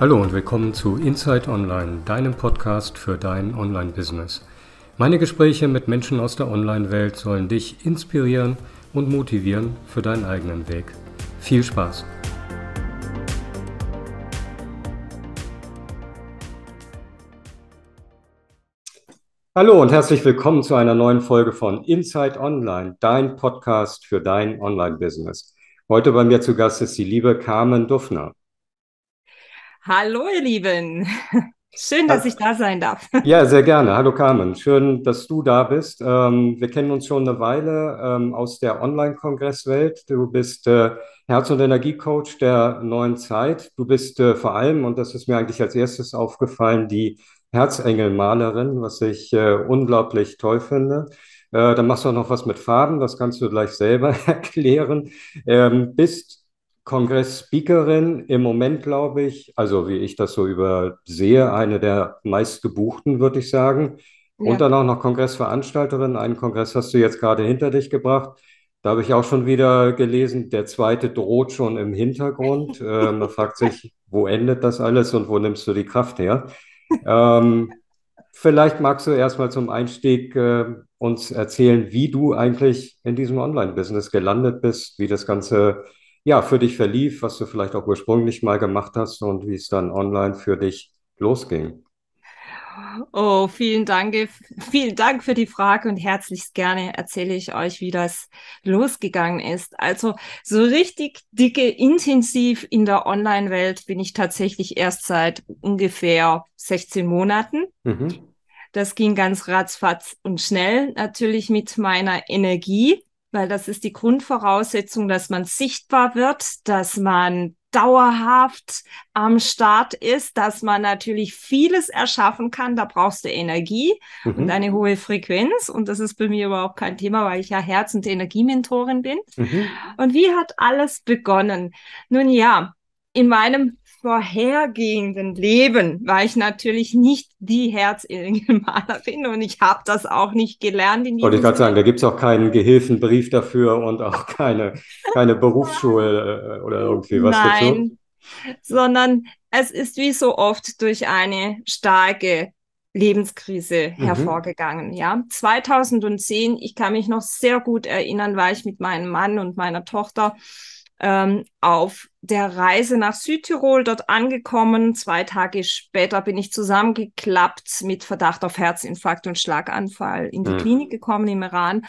Hallo und willkommen zu Inside Online, deinem Podcast für dein Online-Business. Meine Gespräche mit Menschen aus der Online-Welt sollen dich inspirieren und motivieren für deinen eigenen Weg. Viel Spaß! Hallo und herzlich willkommen zu einer neuen Folge von Inside Online, dein Podcast für dein Online-Business. Heute bei mir zu Gast ist die liebe Carmen Duffner. Hallo, ihr Lieben. Schön, dass ich da sein darf. Ja, sehr gerne. Hallo Carmen, schön, dass du da bist. Ähm, wir kennen uns schon eine Weile ähm, aus der Online-Kongresswelt. Du bist äh, Herz- und Energiecoach der neuen Zeit. Du bist äh, vor allem, und das ist mir eigentlich als erstes aufgefallen, die Herzengelmalerin, was ich äh, unglaublich toll finde. Dann machst du auch noch was mit Farben, das kannst du gleich selber erklären. Ähm, bist Kongress-Speakerin im Moment, glaube ich, also wie ich das so übersehe, eine der meistgebuchten, würde ich sagen. Ja. Und dann auch noch Kongressveranstalterin. Einen Kongress hast du jetzt gerade hinter dich gebracht. Da habe ich auch schon wieder gelesen, der zweite droht schon im Hintergrund. äh, man fragt sich, wo endet das alles und wo nimmst du die Kraft her? Ähm, vielleicht magst du erstmal zum Einstieg äh, uns erzählen, wie du eigentlich in diesem Online-Business gelandet bist, wie das Ganze ja, für dich verlief, was du vielleicht auch ursprünglich mal gemacht hast und wie es dann online für dich losging. Oh, vielen Dank, vielen Dank für die Frage und herzlichst gerne erzähle ich euch, wie das losgegangen ist. Also so richtig dicke, intensiv in der Online-Welt bin ich tatsächlich erst seit ungefähr 16 Monaten. Mhm. Das ging ganz ratzfatz und schnell, natürlich mit meiner Energie weil das ist die Grundvoraussetzung, dass man sichtbar wird, dass man dauerhaft am Start ist, dass man natürlich vieles erschaffen kann. Da brauchst du Energie mhm. und eine hohe Frequenz. Und das ist bei mir überhaupt kein Thema, weil ich ja Herz- und Energiementorin bin. Mhm. Und wie hat alles begonnen? Nun ja, in meinem vorhergehenden Leben war ich natürlich nicht die Herzingelmalerin und ich habe das auch nicht gelernt. In Wollte ich gerade sagen, da gibt es auch keinen Gehilfenbrief dafür und auch keine, keine Berufsschule äh, oder irgendwie was Nein, dazu? sondern es ist wie so oft durch eine starke Lebenskrise mhm. hervorgegangen. Ja, 2010, ich kann mich noch sehr gut erinnern, war ich mit meinem Mann und meiner Tochter ähm, auf der Reise nach Südtirol dort angekommen. Zwei Tage später bin ich zusammengeklappt mit Verdacht auf Herzinfarkt und Schlaganfall in die mhm. Klinik gekommen im Iran.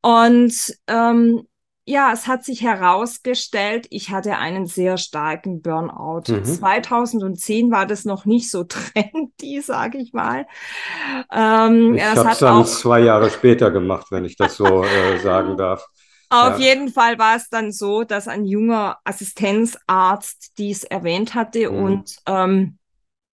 Und ähm, ja, es hat sich herausgestellt, ich hatte einen sehr starken Burnout. Mhm. 2010 war das noch nicht so trendy, sage ich mal. Ähm, ich habe es dann zwei Jahre später gemacht, wenn ich das so äh, sagen darf. Auf ja. jeden Fall war es dann so, dass ein junger Assistenzarzt dies erwähnt hatte mhm. und ähm,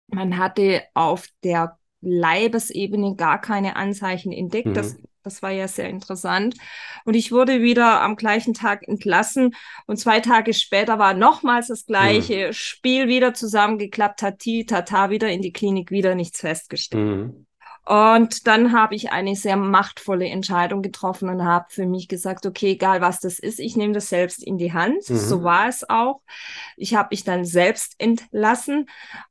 man hatte auf der Leibesebene gar keine Anzeichen entdeckt. Mhm. Das, das war ja sehr interessant. Und ich wurde wieder am gleichen Tag entlassen und zwei Tage später war nochmals das gleiche mhm. Spiel wieder zusammengeklappt, Tati, Tata, wieder in die Klinik, wieder nichts festgestellt. Mhm. Und dann habe ich eine sehr machtvolle Entscheidung getroffen und habe für mich gesagt, okay, egal was das ist, ich nehme das selbst in die Hand. Mhm. So war es auch. Ich habe mich dann selbst entlassen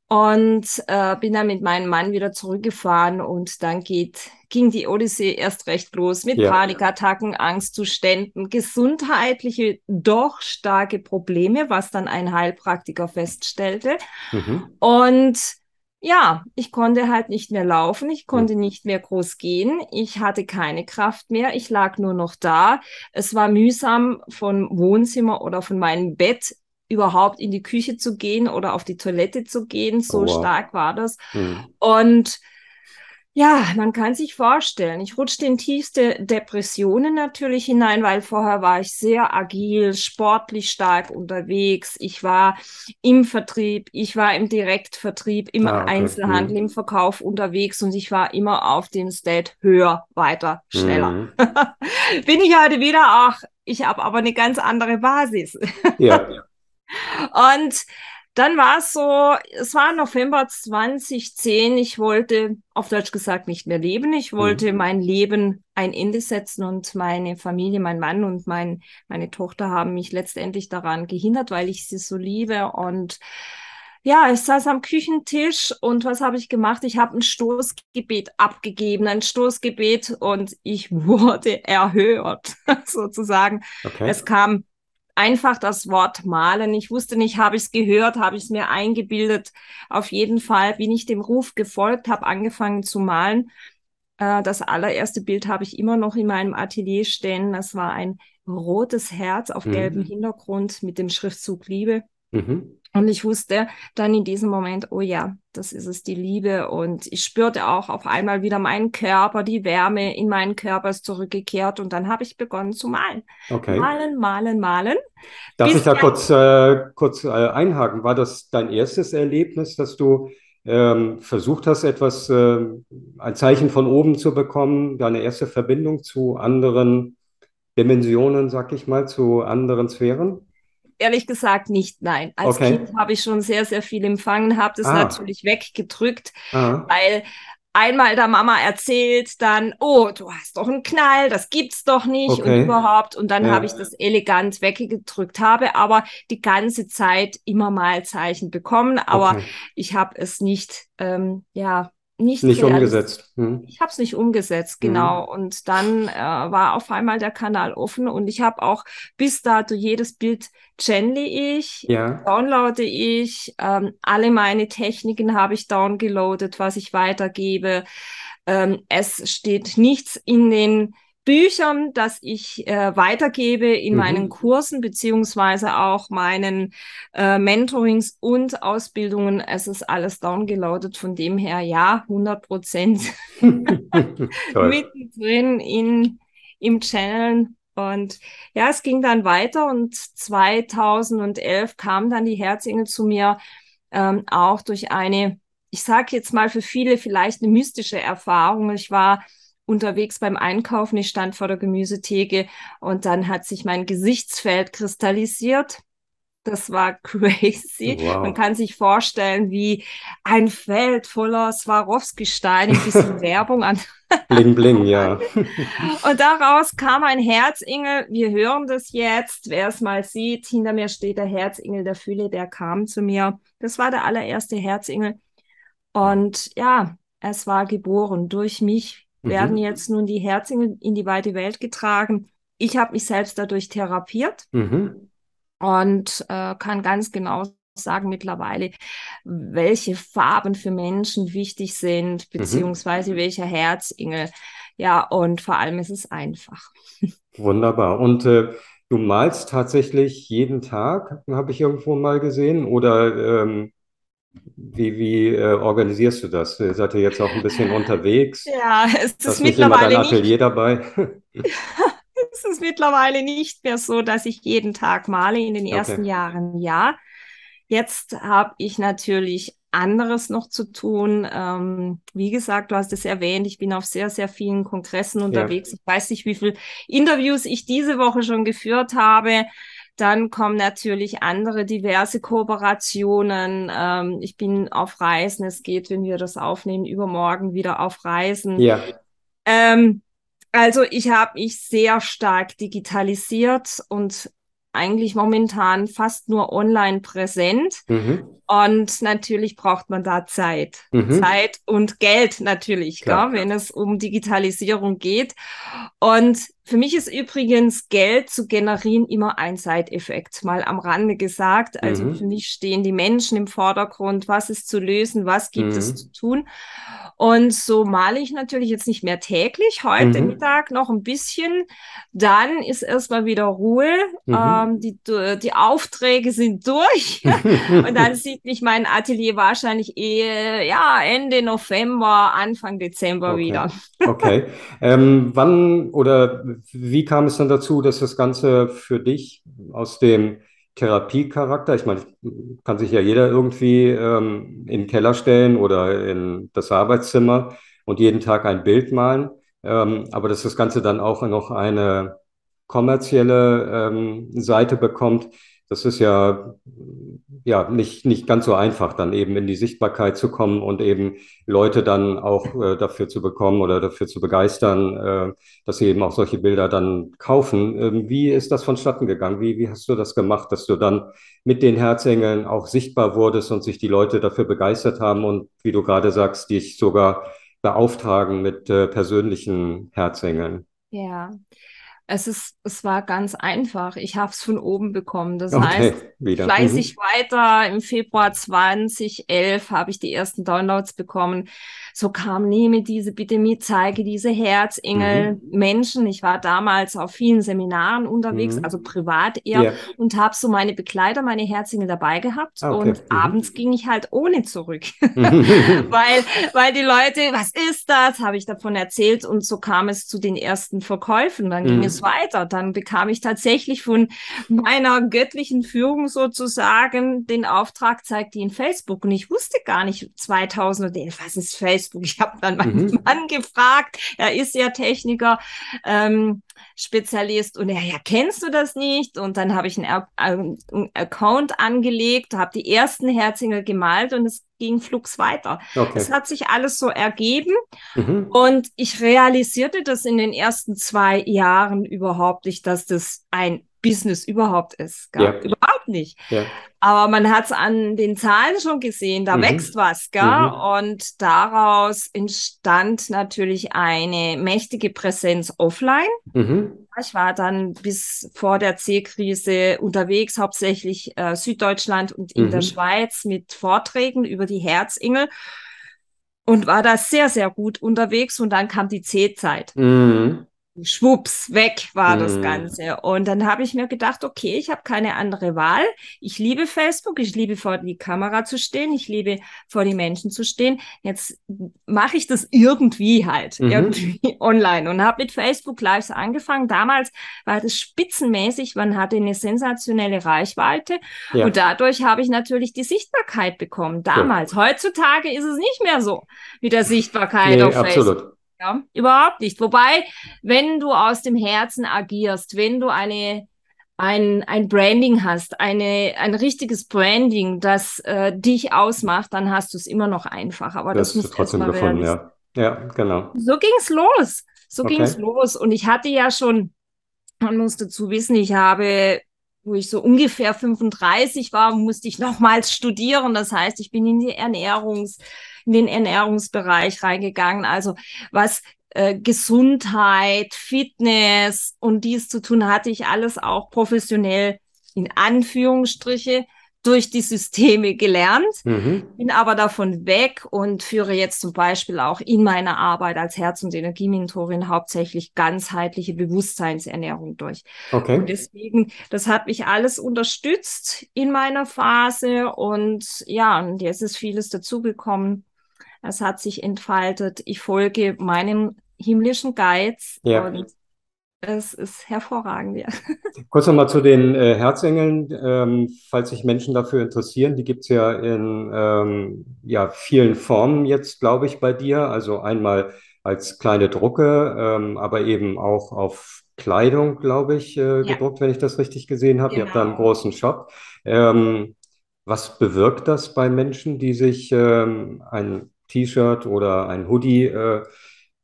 und äh, bin dann mit meinem Mann wieder zurückgefahren und dann geht ging die Odyssee erst recht los mit ja. Panikattacken, Angstzuständen, gesundheitliche doch starke Probleme, was dann ein Heilpraktiker feststellte. Mhm. Und ja, ich konnte halt nicht mehr laufen, ich konnte nicht mehr groß gehen, ich hatte keine Kraft mehr, ich lag nur noch da. Es war mühsam, vom Wohnzimmer oder von meinem Bett überhaupt in die Küche zu gehen oder auf die Toilette zu gehen. So oh, wow. stark war das. Hm. Und ja, man kann sich vorstellen, ich rutschte in tiefste Depressionen natürlich hinein, weil vorher war ich sehr agil, sportlich stark unterwegs. Ich war im Vertrieb, ich war im Direktvertrieb, im ah. Einzelhandel, mhm. im Verkauf unterwegs und ich war immer auf dem State höher, weiter, schneller. Mhm. Bin ich heute wieder, ach, ich habe aber eine ganz andere Basis. Ja. und dann war es so, es war November 2010, ich wollte auf Deutsch gesagt nicht mehr leben. Ich wollte mhm. mein Leben ein Ende setzen und meine Familie, mein Mann und mein, meine Tochter haben mich letztendlich daran gehindert, weil ich sie so liebe. Und ja, ich saß am Küchentisch und was habe ich gemacht? Ich habe ein Stoßgebet abgegeben, ein Stoßgebet und ich wurde erhört, sozusagen. Okay. Es kam einfach das Wort malen. Ich wusste nicht, habe ich es gehört, habe ich es mir eingebildet. Auf jeden Fall bin ich dem Ruf gefolgt, habe angefangen zu malen. Äh, das allererste Bild habe ich immer noch in meinem Atelier stehen. Das war ein rotes Herz auf mhm. gelbem Hintergrund mit dem Schriftzug Liebe. Mhm. Und ich wusste dann in diesem Moment, oh ja, das ist es, die Liebe. Und ich spürte auch auf einmal wieder meinen Körper, die Wärme in meinen Körper ist zurückgekehrt. Und dann habe ich begonnen zu malen. Okay. Malen, malen, malen. Darf ich da kurz, äh, kurz äh, einhaken? War das dein erstes Erlebnis, dass du ähm, versucht hast, etwas, äh, ein Zeichen von oben zu bekommen, deine erste Verbindung zu anderen Dimensionen, sag ich mal, zu anderen Sphären? Ehrlich gesagt nicht, nein. Als okay. Kind habe ich schon sehr, sehr viel empfangen, habe das ah. natürlich weggedrückt, ah. weil einmal der Mama erzählt, dann, oh, du hast doch einen Knall, das gibt's doch nicht okay. und überhaupt. Und dann ja. habe ich das elegant weggedrückt, habe aber die ganze Zeit immer mal Zeichen bekommen, aber okay. ich habe es nicht, ähm, ja, nicht, nicht umgesetzt. Hm. Ich habe es nicht umgesetzt, genau. Hm. Und dann äh, war auf einmal der Kanal offen und ich habe auch bis dato jedes Bild channel ich, ja. downloade ich, ähm, alle meine Techniken habe ich downgeloadet, was ich weitergebe. Ähm, es steht nichts in den Büchern, das ich äh, weitergebe in mhm. meinen Kursen beziehungsweise auch meinen äh, Mentorings und Ausbildungen. Es ist alles downgeloadet. Von dem her, ja, 100 Prozent mittendrin in, im Channel. Und ja, es ging dann weiter und 2011 kam dann die Herzengel zu mir, ähm, auch durch eine, ich sage jetzt mal für viele vielleicht eine mystische Erfahrung. Ich war unterwegs beim Einkaufen. Ich stand vor der Gemüsetheke und dann hat sich mein Gesichtsfeld kristallisiert. Das war crazy. Wow. Man kann sich vorstellen, wie ein Feld voller Swarovski-Steine, ein bisschen Werbung an. Bling, bling, ja. Und daraus kam ein Herzingel. Wir hören das jetzt. Wer es mal sieht, hinter mir steht der Herzingel der Fülle, der kam zu mir. Das war der allererste Herzingel. Und ja, es war geboren durch mich werden mhm. jetzt nun die Herzen in die weite Welt getragen. Ich habe mich selbst dadurch therapiert mhm. und äh, kann ganz genau sagen mittlerweile, welche Farben für Menschen wichtig sind, mhm. beziehungsweise mhm. welcher Herzengel. Ja, und vor allem ist es einfach. Wunderbar. Und äh, du malst tatsächlich jeden Tag, habe ich irgendwo mal gesehen, oder ähm, wie, wie äh, organisierst du das? Ihr seid ihr jetzt auch ein bisschen unterwegs? Ja, es ist Hast mittlerweile nicht, Atelier dabei. es ist mittlerweile nicht mehr so, dass ich jeden Tag male. In den ersten okay. Jahren ja. Jetzt habe ich natürlich anderes noch zu tun. Ähm, wie gesagt, du hast es erwähnt, ich bin auf sehr, sehr vielen Kongressen unterwegs. Ja. Ich weiß nicht, wie viele Interviews ich diese Woche schon geführt habe. Dann kommen natürlich andere diverse Kooperationen. Ähm, ich bin auf Reisen. Es geht, wenn wir das aufnehmen, übermorgen wieder auf Reisen. Ja. Ähm, also ich habe mich sehr stark digitalisiert und eigentlich momentan fast nur online präsent. Mhm. Und natürlich braucht man da Zeit. Mhm. Zeit und Geld natürlich, gell, wenn es um Digitalisierung geht. Und für mich ist übrigens Geld zu generieren immer ein Side-Effekt, mal am Rande gesagt. Also mhm. für mich stehen die Menschen im Vordergrund, was ist zu lösen, was gibt es mhm. zu tun. Und so male ich natürlich jetzt nicht mehr täglich, heute mhm. Mittag noch ein bisschen. Dann ist erstmal wieder Ruhe. Mhm. Ähm, die, die Aufträge sind durch. und dann sieht mich mein Atelier wahrscheinlich eh, ja, Ende November, Anfang Dezember okay. wieder. okay. Ähm, wann oder wie kam es dann dazu, dass das Ganze für dich aus dem Therapiecharakter. Ich meine, kann sich ja jeder irgendwie ähm, in den Keller stellen oder in das Arbeitszimmer und jeden Tag ein Bild malen. Ähm, aber dass das Ganze dann auch noch eine kommerzielle ähm, Seite bekommt. das ist ja, ja nicht, nicht ganz so einfach, dann eben in die Sichtbarkeit zu kommen und eben Leute dann auch äh, dafür zu bekommen oder dafür zu begeistern, äh, dass sie eben auch solche Bilder dann kaufen. Ähm, wie ist das vonstatten gegangen? Wie, wie hast du das gemacht, dass du dann mit den Herzengeln auch sichtbar wurdest und sich die Leute dafür begeistert haben und wie du gerade sagst, dich sogar beauftragen mit äh, persönlichen Herzengeln? Ja, es ist, es war ganz einfach. Ich habe es von oben bekommen. Das okay, heißt, wieder. fleißig mhm. weiter. Im Februar 2011 habe ich die ersten Downloads bekommen. So kam, nehme diese, bitte mit, zeige diese Herzengel mhm. Menschen. Ich war damals auf vielen Seminaren unterwegs, mhm. also privat eher, ja. und habe so meine Begleiter, meine Herzengel dabei gehabt. Ah, okay. Und mhm. abends ging ich halt ohne zurück. weil, weil die Leute, was ist das? Habe ich davon erzählt und so kam es zu den ersten Verkäufen. Dann ging es weiter. Dann bekam ich tatsächlich von meiner göttlichen Führung sozusagen den Auftrag, zeigt die in Facebook. Und ich wusste gar nicht 2011, was ist Facebook? Ich habe dann meinen mhm. Mann gefragt, er ist ja Techniker. Ähm, Spezialist und er, ja, kennst du das nicht? Und dann habe ich einen, einen, Account angelegt, habe die ersten Herzingel gemalt und es ging flugs weiter. Okay. Es hat sich alles so ergeben mhm. und ich realisierte das in den ersten zwei Jahren überhaupt nicht, dass das ein Business überhaupt ist. Ja. Überhaupt nicht. Ja. Aber man hat es an den Zahlen schon gesehen, da mhm. wächst was. Gell? Mhm. Und daraus entstand natürlich eine mächtige Präsenz offline. Mhm. Ich war dann bis vor der C-Krise unterwegs, hauptsächlich äh, Süddeutschland und in der mhm. Schweiz mit Vorträgen über die Herzingel und war da sehr, sehr gut unterwegs. Und dann kam die C-Zeit. Mhm schwupps, weg war das mhm. Ganze. Und dann habe ich mir gedacht, okay, ich habe keine andere Wahl. Ich liebe Facebook, ich liebe vor die Kamera zu stehen, ich liebe vor die Menschen zu stehen. Jetzt mache ich das irgendwie halt, mhm. irgendwie online und habe mit Facebook Lives angefangen. Damals war das spitzenmäßig, man hatte eine sensationelle Reichweite ja. und dadurch habe ich natürlich die Sichtbarkeit bekommen. Damals. Ja. Heutzutage ist es nicht mehr so mit der Sichtbarkeit nee, auf absolut. Facebook. Ja, überhaupt nicht. Wobei, wenn du aus dem Herzen agierst, wenn du eine ein, ein Branding hast, eine, ein richtiges Branding, das äh, dich ausmacht, dann hast du es immer noch einfach. Aber das, das muss trotzdem gefunden, ja. Ja, genau. So ging es los. So okay. ging es los. Und ich hatte ja schon, man muss dazu wissen, ich habe, wo ich so ungefähr 35 war, musste ich nochmals studieren. Das heißt, ich bin in die Ernährungs- in den Ernährungsbereich reingegangen. Also was äh, Gesundheit, Fitness und dies zu tun hatte ich alles auch professionell in Anführungsstriche durch die Systeme gelernt, mhm. bin aber davon weg und führe jetzt zum Beispiel auch in meiner Arbeit als Herz- und Energiementorin hauptsächlich ganzheitliche Bewusstseinsernährung durch. Okay. Und deswegen, das hat mich alles unterstützt in meiner Phase und ja, und jetzt ist vieles dazugekommen, es hat sich entfaltet. Ich folge meinem himmlischen Geiz ja. und es ist hervorragend, ja. Kurz nochmal zu den äh, Herzengeln, ähm, falls sich Menschen dafür interessieren. Die gibt es ja in ähm, ja, vielen Formen jetzt, glaube ich, bei dir. Also einmal als kleine Drucke, ähm, aber eben auch auf Kleidung, glaube ich, äh, ja. gedruckt, wenn ich das richtig gesehen habe. Genau. Ihr habt da einen genau. großen Shop. Ähm, was bewirkt das bei Menschen, die sich ähm, ein T-Shirt oder ein Hoodie äh,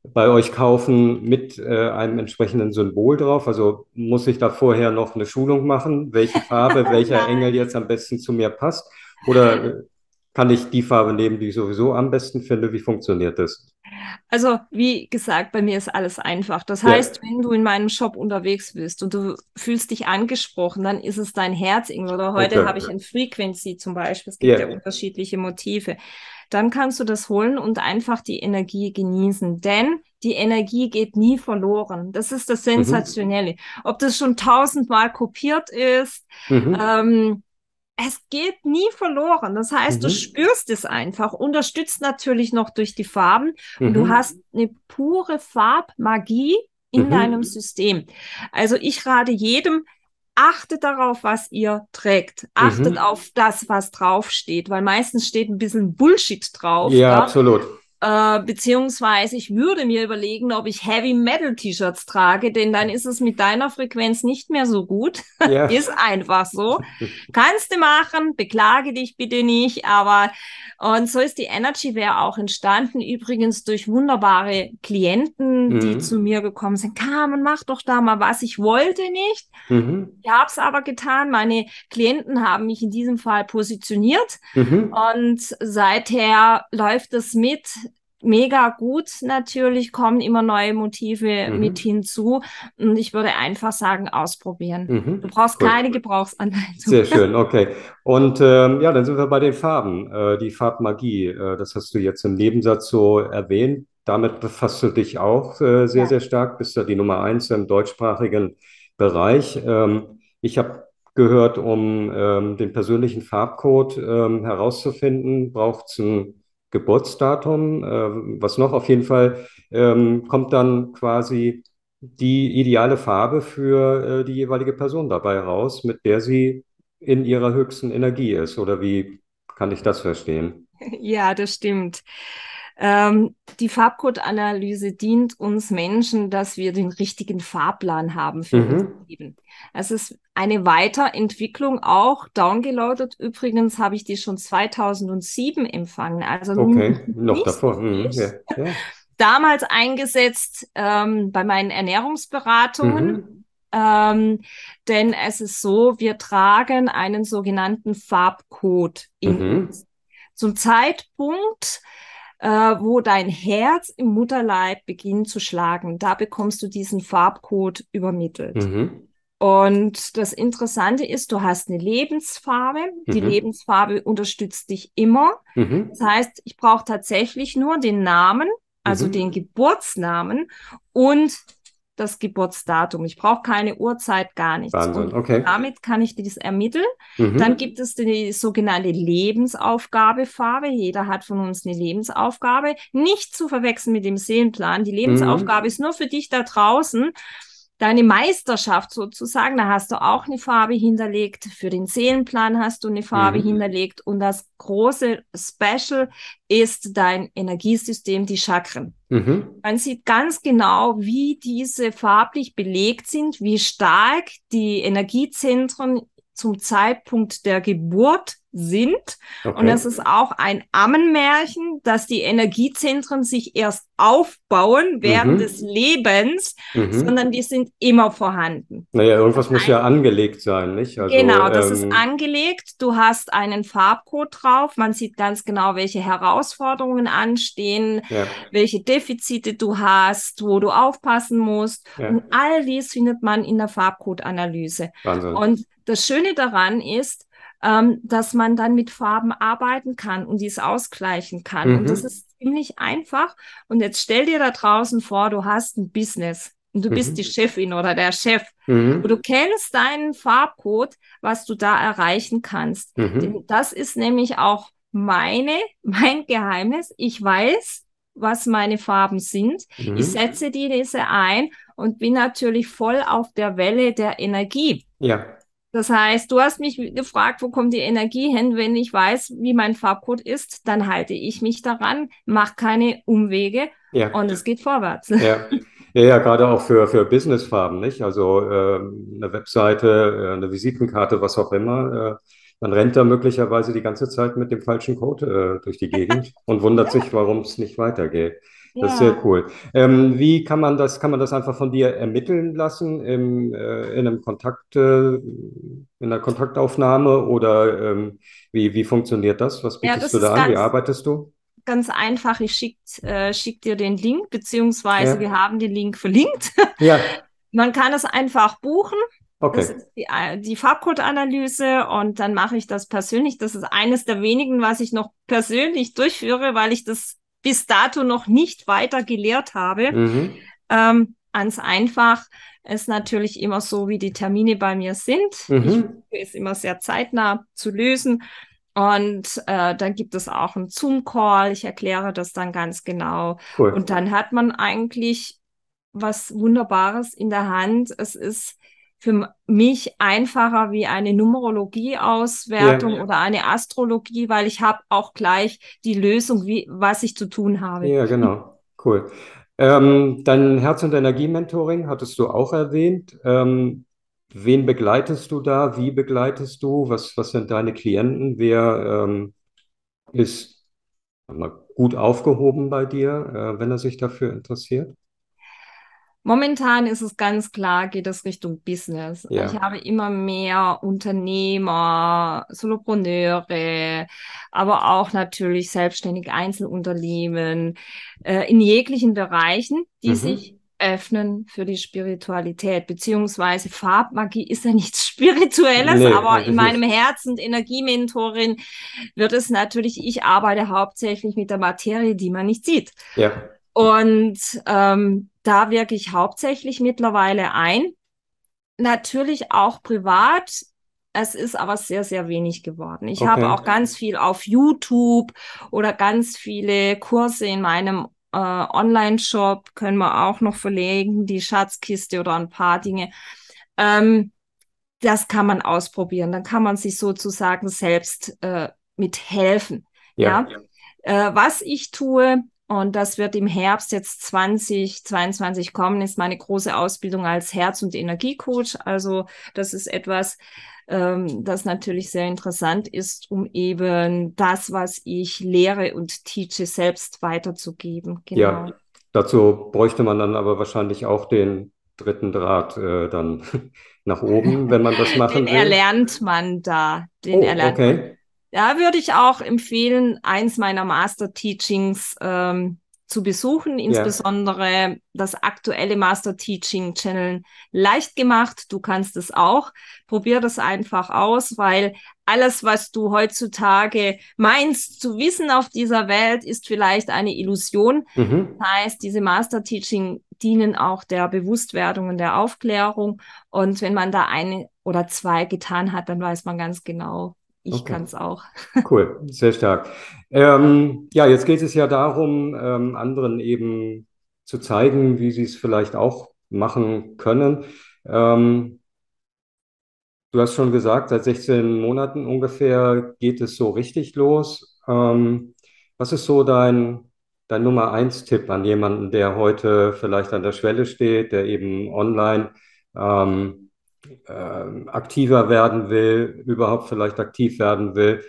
bei euch kaufen mit äh, einem entsprechenden Symbol drauf? Also muss ich da vorher noch eine Schulung machen, welche Farbe, welcher Engel jetzt am besten zu mir passt? Oder äh, kann ich die Farbe nehmen, die ich sowieso am besten finde? Wie funktioniert das? Also, wie gesagt, bei mir ist alles einfach. Das heißt, ja. wenn du in meinem Shop unterwegs bist und du fühlst dich angesprochen, dann ist es dein Herzengel. Oder heute okay. habe ich ein Frequency zum Beispiel. Es gibt ja, ja unterschiedliche Motive dann kannst du das holen und einfach die Energie genießen. Denn die Energie geht nie verloren. Das ist das mhm. Sensationelle. Mhm. Ob das schon tausendmal kopiert ist, mhm. ähm, es geht nie verloren. Das heißt, mhm. du spürst es einfach, unterstützt natürlich noch durch die Farben und du mhm. hast eine pure Farbmagie in mhm. deinem System. Also ich rate jedem, achtet darauf, was ihr trägt. Achtet mhm. auf das, was draufsteht, weil meistens steht ein bisschen Bullshit drauf. Ja, ja, absolut. Äh, beziehungsweise ich würde mir überlegen, ob ich Heavy Metal T-Shirts trage, denn dann ist es mit deiner Frequenz nicht mehr so gut. Ja. ist einfach so. Kannst du machen, beklage dich bitte nicht, aber und so ist die Energy Wear auch entstanden, übrigens durch wunderbare Klienten, mhm. die zu mir gekommen sind. Carmen, mach doch da mal was. Ich wollte nicht. Mhm. Ich habe es aber getan. Meine Klienten haben mich in diesem Fall positioniert mhm. und seither läuft es mit mega gut natürlich, kommen immer neue Motive mhm. mit hinzu. Und ich würde einfach sagen, ausprobieren. Mhm. Du brauchst cool. keine Gebrauchsanleitung. Sehr schön, okay. Und ähm, ja, dann sind wir bei den Farben. Äh, die Farbmagie, äh, das hast du jetzt im Nebensatz so erwähnt. Damit befasst du dich auch äh, sehr, ja. sehr stark. Bist ja die Nummer eins im deutschsprachigen Bereich. Ähm, ich habe gehört, um ähm, den persönlichen Farbcode ähm, herauszufinden, braucht es ein Geburtsdatum. Äh, was noch? Auf jeden Fall ähm, kommt dann quasi die ideale Farbe für äh, die jeweilige Person dabei raus, mit der sie in ihrer höchsten Energie ist. Oder wie kann ich das verstehen? Ja, das stimmt. Ähm, die Farbcode-Analyse dient uns Menschen, dass wir den richtigen Fahrplan haben für mhm. unser Leben. Es ist eine Weiterentwicklung auch. Downgeloadet übrigens habe ich die schon 2007 empfangen. Also okay, noch davor. Mhm. Ja. Ja. Damals eingesetzt ähm, bei meinen Ernährungsberatungen. Mhm. Ähm, denn es ist so, wir tragen einen sogenannten Farbcode in mhm. uns. Zum Zeitpunkt, äh, wo dein Herz im Mutterleib beginnt zu schlagen. Da bekommst du diesen Farbcode übermittelt. Mhm. Und das Interessante ist, du hast eine Lebensfarbe. Mhm. Die Lebensfarbe unterstützt dich immer. Mhm. Das heißt, ich brauche tatsächlich nur den Namen, also mhm. den Geburtsnamen und das Geburtsdatum. Ich brauche keine Uhrzeit, gar nichts. Wahnsinn, okay. damit kann ich das ermitteln. Mhm. Dann gibt es die sogenannte Lebensaufgabefarbe. Jeder hat von uns eine Lebensaufgabe. Nicht zu verwechseln mit dem Seelenplan. Die Lebensaufgabe mhm. ist nur für dich da draußen deine Meisterschaft sozusagen. Da hast du auch eine Farbe hinterlegt. Für den Seelenplan hast du eine Farbe mhm. hinterlegt. Und das große Special ist dein Energiesystem, die Chakren. Mhm. Man sieht ganz genau, wie diese farblich belegt sind, wie stark die Energiezentren zum Zeitpunkt der Geburt sind. Okay. Und das ist auch ein Ammenmärchen, dass die Energiezentren sich erst aufbauen während mhm. des Lebens, mhm. sondern die sind immer vorhanden. Naja, irgendwas muss ja angelegt sein, nicht? Also, genau, das ähm, ist angelegt. Du hast einen Farbcode drauf. Man sieht ganz genau, welche Herausforderungen anstehen, ja. welche Defizite du hast, wo du aufpassen musst. Ja. Und all dies findet man in der Farbcode-Analyse. Und das Schöne daran ist, ähm, dass man dann mit Farben arbeiten kann und dies ausgleichen kann. Mhm. Und das ist ziemlich einfach. Und jetzt stell dir da draußen vor, du hast ein Business und du mhm. bist die Chefin oder der Chef mhm. und du kennst deinen Farbcode, was du da erreichen kannst. Mhm. Das ist nämlich auch meine, mein Geheimnis. Ich weiß, was meine Farben sind. Ich mhm. setze die diese ein und bin natürlich voll auf der Welle der Energie. Ja. Das heißt, du hast mich gefragt, wo kommt die Energie hin? Wenn ich weiß, wie mein Farbcode ist, dann halte ich mich daran, mache keine Umwege ja. und es geht vorwärts. Ja. Ja, ja, gerade auch für, für Businessfarben, nicht? Also äh, eine Webseite, äh, eine Visitenkarte, was auch immer. Äh, man rennt da möglicherweise die ganze Zeit mit dem falschen Code äh, durch die Gegend und wundert sich, warum es nicht weitergeht. Das ist sehr cool. Ähm, wie kann man das, kann man das einfach von dir ermitteln lassen im, äh, in einem Kontakt, äh, in einer Kontaktaufnahme oder ähm, wie, wie funktioniert das? Was bietest ja, das du da an? Wie arbeitest du? Ganz einfach, ich schicke äh, schick dir den Link, beziehungsweise ja. wir haben den Link verlinkt. Ja. Man kann es einfach buchen. Okay. Das ist die, äh, die Farbcode-Analyse und dann mache ich das persönlich. Das ist eines der wenigen, was ich noch persönlich durchführe, weil ich das bis dato noch nicht weiter gelehrt habe. Mhm. Ähm, ganz einfach ist natürlich immer so, wie die Termine bei mir sind. Mhm. Ich ist immer sehr zeitnah zu lösen. Und äh, dann gibt es auch einen Zoom-Call. Ich erkläre das dann ganz genau. Cool. Und dann hat man eigentlich was Wunderbares in der Hand. Es ist für mich einfacher wie eine Numerologie-Auswertung ja. oder eine Astrologie, weil ich habe auch gleich die Lösung, wie, was ich zu tun habe. Ja, genau. Cool. Ähm, dein Herz- und Energie-Mentoring hattest du auch erwähnt. Ähm, wen begleitest du da? Wie begleitest du? Was, was sind deine Klienten? Wer ähm, ist gut aufgehoben bei dir, äh, wenn er sich dafür interessiert? Momentan ist es ganz klar, geht es Richtung Business. Ja. Ich habe immer mehr Unternehmer, Solopreneure, aber auch natürlich selbstständige Einzelunternehmen äh, in jeglichen Bereichen, die mhm. sich öffnen für die Spiritualität, beziehungsweise Farbmagie ist ja nichts Spirituelles, nee, aber in meinem Herzen Energiementorin wird es natürlich, ich arbeite hauptsächlich mit der Materie, die man nicht sieht. Ja. Und ähm, da wirke ich hauptsächlich mittlerweile ein. Natürlich auch privat. Es ist aber sehr, sehr wenig geworden. Ich okay. habe auch ganz viel auf YouTube oder ganz viele Kurse in meinem äh, Online-Shop, können wir auch noch verlegen, die Schatzkiste oder ein paar Dinge. Ähm, das kann man ausprobieren. Dann kann man sich sozusagen selbst äh, mithelfen. Ja. ja? Äh, was ich tue, und das wird im Herbst jetzt 2022 kommen, ist meine große Ausbildung als Herz- und Energiecoach. Also das ist etwas, ähm, das natürlich sehr interessant ist, um eben das, was ich lehre und teache, selbst weiterzugeben. Genau. Ja, dazu bräuchte man dann aber wahrscheinlich auch den dritten Draht äh, dann nach oben, wenn man das machen den will. Den erlernt man da. Den oh, erlernt okay. man. Da würde ich auch empfehlen, eins meiner Master-Teachings ähm, zu besuchen, insbesondere ja. das aktuelle Master Teaching Channel leicht gemacht. Du kannst es auch. Probier das einfach aus, weil alles, was du heutzutage meinst zu wissen auf dieser Welt, ist vielleicht eine Illusion. Mhm. Das heißt, diese Master Teaching dienen auch der Bewusstwerdung und der Aufklärung. Und wenn man da eine oder zwei getan hat, dann weiß man ganz genau, ich okay. kann es auch. Cool, sehr stark. Ähm, ja, jetzt geht es ja darum, ähm, anderen eben zu zeigen, wie sie es vielleicht auch machen können. Ähm, du hast schon gesagt, seit 16 Monaten ungefähr geht es so richtig los. Ähm, was ist so dein, dein Nummer eins Tipp an jemanden, der heute vielleicht an der Schwelle steht, der eben online ähm, äh, aktiver werden will, überhaupt vielleicht aktiv werden will.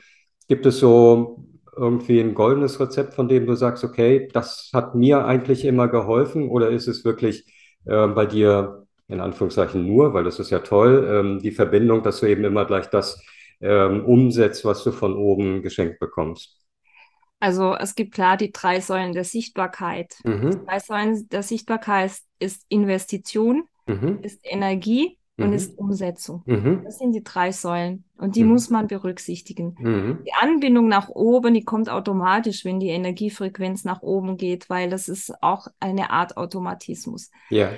Gibt es so irgendwie ein goldenes Rezept, von dem du sagst, okay, das hat mir eigentlich immer geholfen oder ist es wirklich äh, bei dir in Anführungszeichen nur, weil das ist ja toll, ähm, die Verbindung, dass du eben immer gleich das ähm, umsetzt, was du von oben geschenkt bekommst? Also es gibt klar die drei Säulen der Sichtbarkeit. Mhm. Die drei Säulen der Sichtbarkeit ist Investition, mhm. ist Energie und mhm. ist Umsetzung. Mhm. Das sind die drei Säulen und die mhm. muss man berücksichtigen. Mhm. Die Anbindung nach oben, die kommt automatisch, wenn die Energiefrequenz nach oben geht, weil das ist auch eine Art Automatismus. Ja.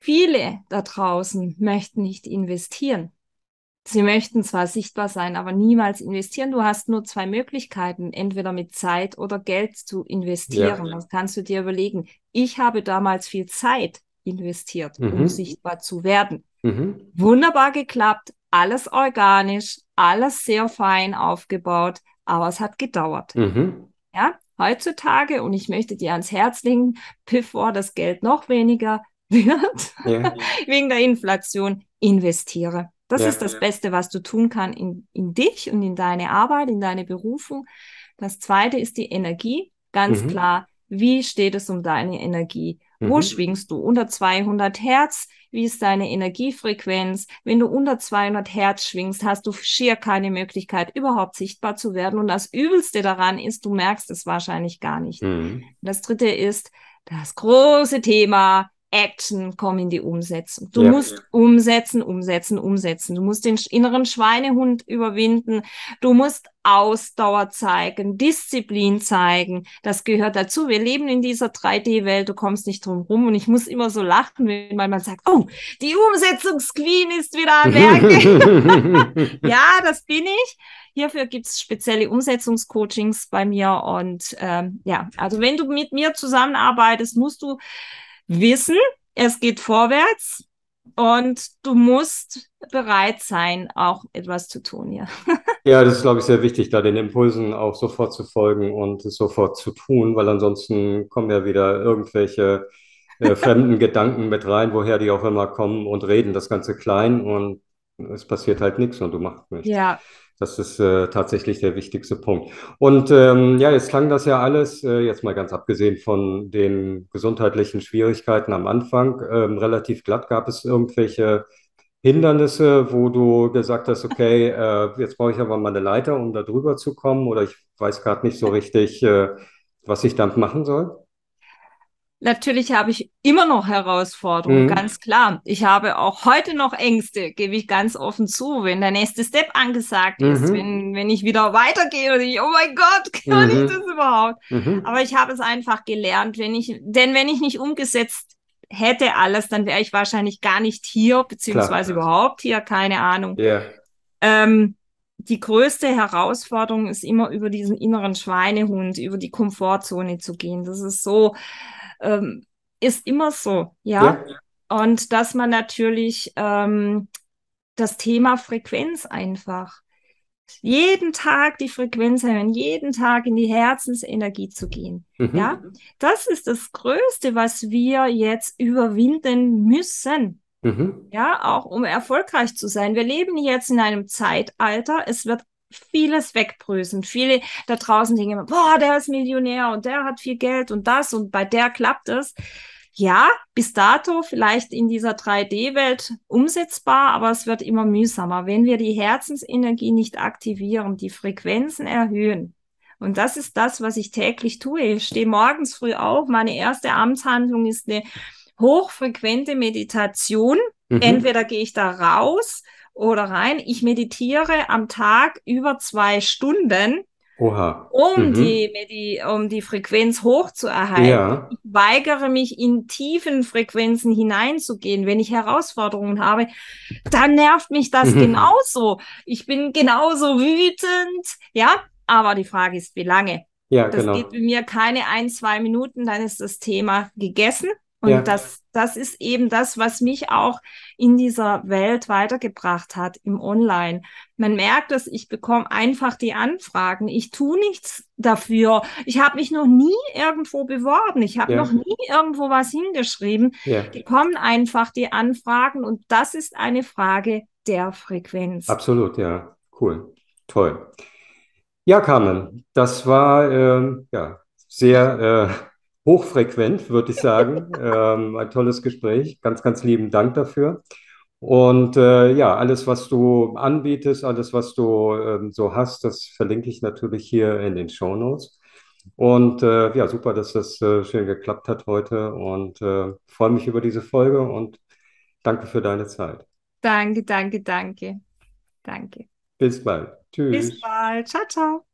Viele da draußen möchten nicht investieren. Sie möchten zwar sichtbar sein, aber niemals investieren. Du hast nur zwei Möglichkeiten, entweder mit Zeit oder Geld zu investieren. Ja. Das kannst du dir überlegen. Ich habe damals viel Zeit investiert, um mhm. sichtbar zu werden. Mhm. Wunderbar geklappt, alles organisch, alles sehr fein aufgebaut, aber es hat gedauert. Mhm. Ja, heutzutage, und ich möchte dir ans Herz legen, bevor das Geld noch weniger wird, ja. wegen der Inflation, investiere. Das ja. ist das Beste, was du tun kannst in, in dich und in deine Arbeit, in deine Berufung. Das zweite ist die Energie. Ganz mhm. klar, wie steht es um deine Energie? Wo mhm. schwingst du? Unter 200 Hertz? Wie ist deine Energiefrequenz? Wenn du unter 200 Hertz schwingst, hast du schier keine Möglichkeit, überhaupt sichtbar zu werden. Und das Übelste daran ist, du merkst es wahrscheinlich gar nicht. Mhm. Das dritte ist das große Thema Action, komm in die Umsetzung. Du ja. musst umsetzen, umsetzen, umsetzen. Du musst den inneren Schweinehund überwinden. Du musst Ausdauer zeigen, Disziplin zeigen. Das gehört dazu. Wir leben in dieser 3D-Welt. Du kommst nicht drum rum. Und ich muss immer so lachen, wenn man sagt, oh, die Umsetzungsqueen ist wieder am Werke. ja, das bin ich. Hierfür gibt es spezielle Umsetzungscoachings bei mir. Und ähm, ja, also wenn du mit mir zusammenarbeitest, musst du wissen, es geht vorwärts. Und du musst bereit sein, auch etwas zu tun, ja. Ja, das ist, glaube ich, sehr wichtig, da den Impulsen auch sofort zu folgen und es sofort zu tun, weil ansonsten kommen ja wieder irgendwelche äh, fremden Gedanken mit rein, woher die auch immer kommen und reden das Ganze klein und es passiert halt nichts und du machst nichts. Ja. Das ist äh, tatsächlich der wichtigste Punkt. Und ähm, ja, jetzt klang das ja alles, äh, jetzt mal ganz abgesehen von den gesundheitlichen Schwierigkeiten am Anfang, ähm, relativ glatt. Gab es irgendwelche Hindernisse, wo du gesagt hast, okay, äh, jetzt brauche ich aber mal eine Leiter, um da drüber zu kommen, oder ich weiß gerade nicht so richtig, äh, was ich damit machen soll? Natürlich habe ich immer noch Herausforderungen, mhm. ganz klar. Ich habe auch heute noch Ängste, gebe ich ganz offen zu, wenn der nächste Step angesagt mhm. ist, wenn, wenn ich wieder weitergehe und ich, oh mein Gott, kann mhm. ich das überhaupt? Mhm. Aber ich habe es einfach gelernt, wenn ich, denn wenn ich nicht umgesetzt hätte alles, dann wäre ich wahrscheinlich gar nicht hier, beziehungsweise klar. überhaupt hier, keine Ahnung. Yeah. Ähm, die größte Herausforderung ist immer über diesen inneren Schweinehund, über die Komfortzone zu gehen. Das ist so, ähm, ist immer so, ja. ja. Und dass man natürlich ähm, das Thema Frequenz einfach jeden Tag die Frequenz erhöhen, jeden Tag in die Herzensenergie zu gehen. Mhm. Ja, das ist das Größte, was wir jetzt überwinden müssen. Mhm. Ja, auch um erfolgreich zu sein. Wir leben jetzt in einem Zeitalter, es wird vieles wegbröseln. Viele da draußen denken immer, boah, der ist Millionär und der hat viel Geld und das und bei der klappt es. Ja, bis dato vielleicht in dieser 3D-Welt umsetzbar, aber es wird immer mühsamer. Wenn wir die Herzensenergie nicht aktivieren, die Frequenzen erhöhen, und das ist das, was ich täglich tue. Ich stehe morgens früh auf. Meine erste Amtshandlung ist eine hochfrequente Meditation. Mhm. Entweder gehe ich da raus oder rein. Ich meditiere am Tag über zwei Stunden. Oha. Um, mhm. die, die, um die Frequenz hochzuerhalten. Ja. Ich weigere mich, in tiefen Frequenzen hineinzugehen. Wenn ich Herausforderungen habe, dann nervt mich das mhm. genauso. Ich bin genauso wütend. Ja, aber die Frage ist, wie lange? Ja, das genau. geht bei mir keine ein, zwei Minuten, dann ist das Thema gegessen. Und ja. das, das ist eben das, was mich auch in dieser Welt weitergebracht hat im Online. Man merkt dass ich bekomme einfach die Anfragen. Ich tue nichts dafür. Ich habe mich noch nie irgendwo beworben. Ich habe ja. noch nie irgendwo was hingeschrieben. Ja. Die kommen einfach die Anfragen und das ist eine Frage der Frequenz. Absolut, ja. Cool. Toll. Ja, Carmen, das war äh, ja sehr äh, hochfrequent, würde ich sagen. ähm, ein tolles Gespräch. Ganz, ganz lieben Dank dafür. Und äh, ja, alles, was du anbietest, alles, was du ähm, so hast, das verlinke ich natürlich hier in den Show Notes. Und äh, ja, super, dass das äh, schön geklappt hat heute und äh, freue mich über diese Folge und danke für deine Zeit. Danke, danke, danke. Danke. Bis bald. Tschüss. Bis bald. Ciao, ciao.